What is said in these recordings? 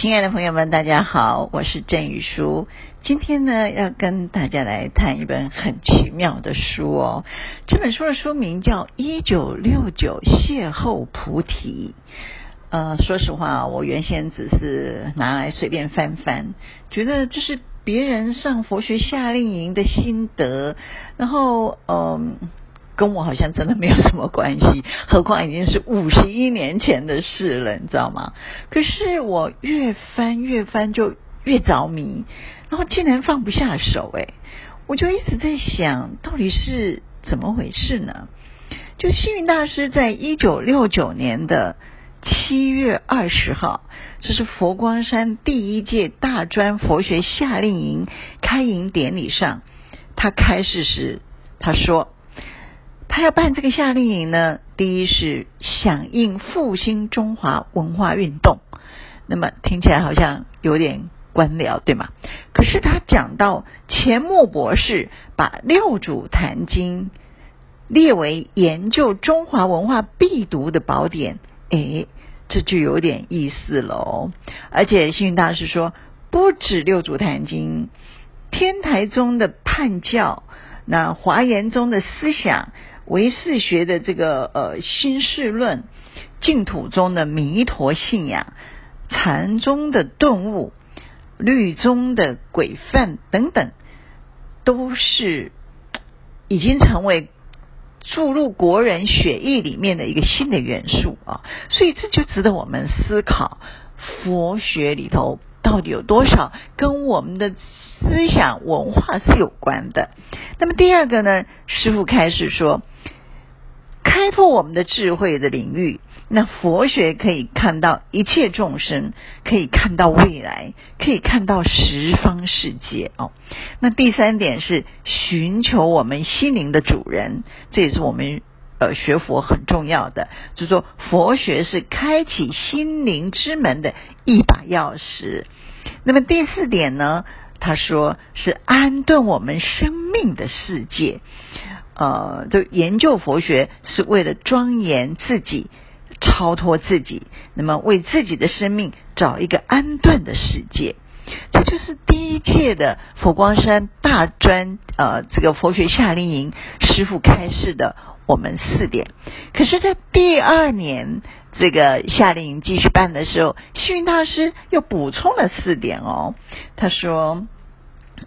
亲爱的朋友们，大家好，我是郑宇舒。今天呢，要跟大家来谈一本很奇妙的书哦。这本书的书名叫《一九六九邂逅菩提》。呃，说实话，我原先只是拿来随便翻翻，觉得这是别人上佛学夏令营的心得，然后嗯。跟我好像真的没有什么关系，何况已经是五十一年前的事了，你知道吗？可是我越翻越翻就越着迷，然后竟然放不下手，诶，我就一直在想，到底是怎么回事呢？就星云大师在一九六九年的七月二十号，这是佛光山第一届大专佛学夏令营开营典礼上，他开示时他说。他要办这个夏令营呢，第一是响应复兴中华文化运动，那么听起来好像有点官僚，对吗？可是他讲到钱穆博士把六祖坛经列为研究中华文化必读的宝典，诶，这就有点意思喽。而且星云大师说，不止六祖坛经，天台宗的判教，那华严宗的思想。唯识学的这个呃新世论，净土中的弥陀信仰，禅宗的顿悟，律宗的轨范等等，都是已经成为注入国人血液里面的一个新的元素啊！所以这就值得我们思考，佛学里头到底有多少跟我们的思想文化是有关的？那么第二个呢，师傅开始说。我们的智慧的领域，那佛学可以看到一切众生，可以看到未来，可以看到十方世界哦。那第三点是寻求我们心灵的主人，这也是我们呃学佛很重要的，就说佛学是开启心灵之门的一把钥匙。那么第四点呢，他说是安顿我们生命的世界。呃，就研究佛学是为了庄严自己、超脱自己，那么为自己的生命找一个安顿的世界。这就是第一届的佛光山大专呃这个佛学夏令营师傅开示的我们四点。可是，在第二年这个夏令营继续办的时候，星云大师又补充了四点哦。他说，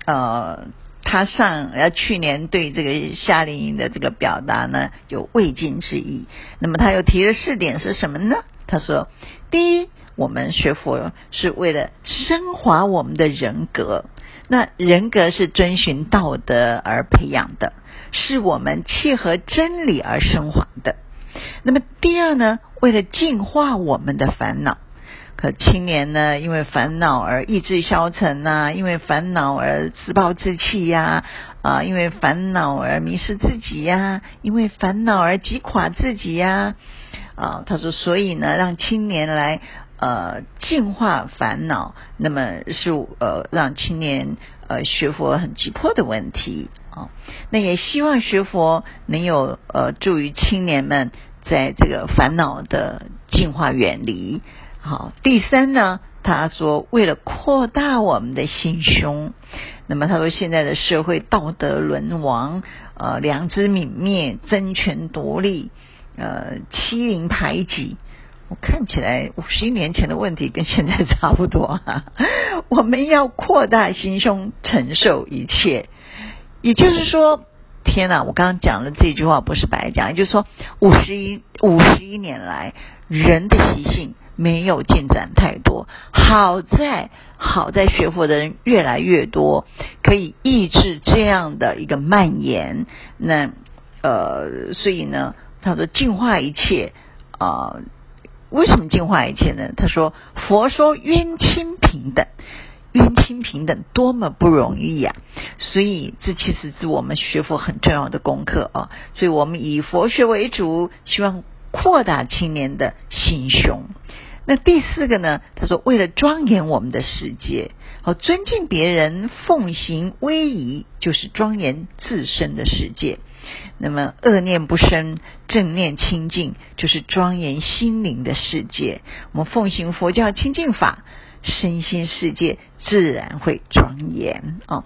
呃。他上呃去年对这个夏令营的这个表达呢有未尽之意，那么他又提了四点是什么呢？他说：第一，我们学佛是为了升华我们的人格，那人格是遵循道德而培养的，是我们契合真理而升华的。那么第二呢，为了净化我们的烦恼。可青年呢，因为烦恼而意志消沉呐、啊，因为烦恼而自暴自弃呀，啊，因为烦恼而迷失自己呀，因为烦恼而击垮自己呀，啊，他说，所以呢，让青年来呃净化烦恼，那么是呃让青年呃学佛很急迫的问题啊，那也希望学佛能有呃助于青年们在这个烦恼的净化远离。好，第三呢，他说为了扩大我们的心胸，那么他说现在的社会道德沦亡，呃，良知泯灭，争权夺利，呃，欺凌排挤，我看起来五十一年前的问题跟现在差不多哈。我们要扩大心胸，承受一切，也就是说，天哪，我刚刚讲了这句话不是白讲，也就是说，五十一五十一年来人的习性。没有进展太多，好在好在学佛的人越来越多，可以抑制这样的一个蔓延。那呃，所以呢，他说净化一切啊、呃，为什么净化一切呢？他说佛说冤亲平等，冤亲平等多么不容易呀、所以这其实是我们学佛很重要的功课啊。所以我们以佛学为主，希望扩大青年的心胸。那第四个呢？他说，为了庄严我们的世界，好尊敬别人，奉行威仪，就是庄严自身的世界。那么恶念不生，正念清净，就是庄严心灵的世界。我们奉行佛教清净法，身心世界自然会庄严、哦。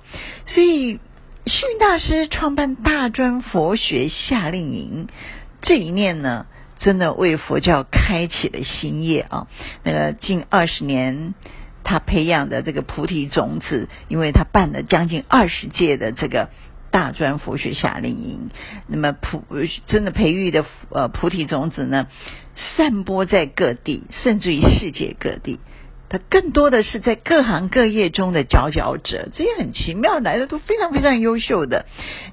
所以，星云大师创办大专佛学夏令营这一念呢，真的为佛教开启了新业啊、那个近二十年，他培养的这个菩提种子，因为他办了将近二十届的这个。大专佛学夏令营，那么菩真的培育的呃菩提种子呢，散播在各地，甚至于世界各地。它更多的是在各行各业中的佼佼者，这些很奇妙，来的都非常非常优秀的，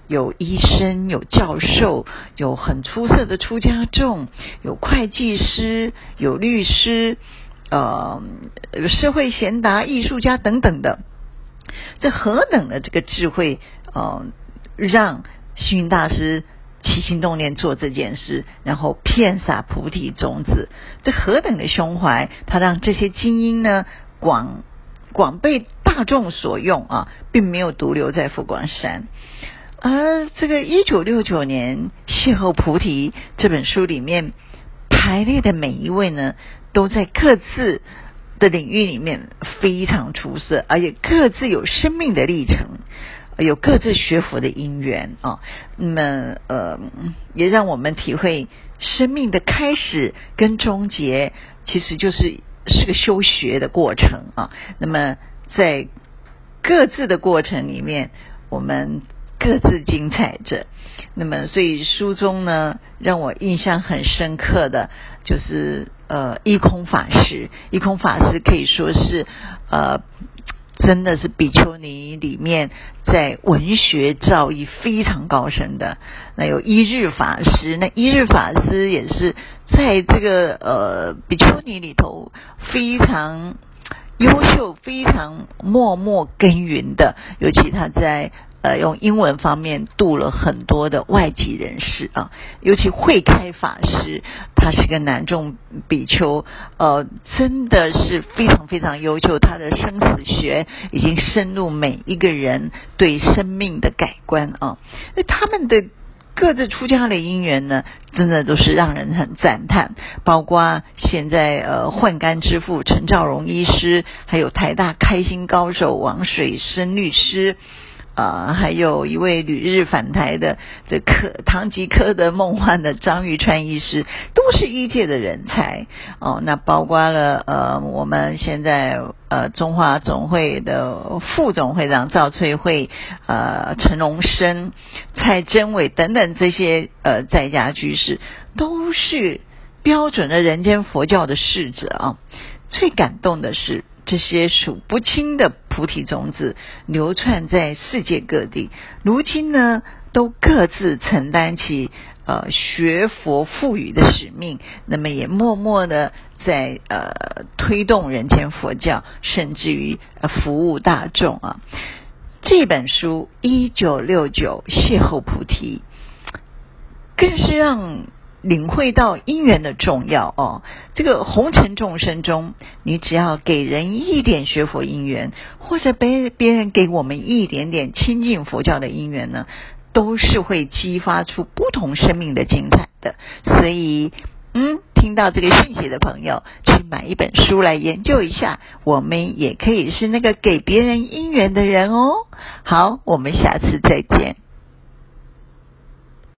有医生，有教授，有很出色的出家众，有会计师，有律师，呃，社会贤达、艺术家等等的，这何等的这个智慧，呃。让星云大师起心动念做这件事，然后遍洒菩提种子，这何等的胸怀！他让这些精英呢广广被大众所用啊，并没有独留在佛光山。而这个一九六九年邂逅菩提这本书里面排列的每一位呢，都在各自的领域里面非常出色，而且各自有生命的历程。有各自学佛的因缘啊，那么呃，也让我们体会生命的开始跟终结，其实就是是个修学的过程啊。那么在各自的过程里面，我们各自精彩着。那么所以书中呢，让我印象很深刻的就是呃，一空法师，一空法师可以说是呃。真的是比丘尼里面在文学造诣非常高深的，那有一日法师，那一日法师也是在这个呃比丘尼里头非常优秀、非常默默耕耘的，尤其他在。呃，用英文方面度了很多的外籍人士啊，尤其慧开法师，他是个男众比丘，呃，真的是非常非常优秀。他的生死学已经深入每一个人对生命的改观啊。那他们的各自出家的因缘呢，真的都是让人很赞叹。包括现在呃，换肝之父陈兆荣医师，还有台大开心高手王水生律师。啊、呃，还有一位旅日返台的这科唐吉诃德梦幻的张玉川医师，都是医界的人才哦。那包括了呃，我们现在呃中华总会的副总会长赵翠慧、呃陈荣生、蔡真伟等等这些呃在家居士，都是标准的人间佛教的侍者啊。最感动的是。这些数不清的菩提种子流窜在世界各地，如今呢，都各自承担起呃学佛赋予的使命，那么也默默的在呃推动人间佛教，甚至于呃服务大众啊。这本书一九六九邂逅菩提，更是让。领会到因缘的重要哦，这个红尘众生中，你只要给人一点学佛因缘，或者别别人给我们一点点亲近佛教的因缘呢，都是会激发出不同生命的精彩的。所以，嗯，听到这个讯息的朋友，去买一本书来研究一下，我们也可以是那个给别人因缘的人哦。好，我们下次再见。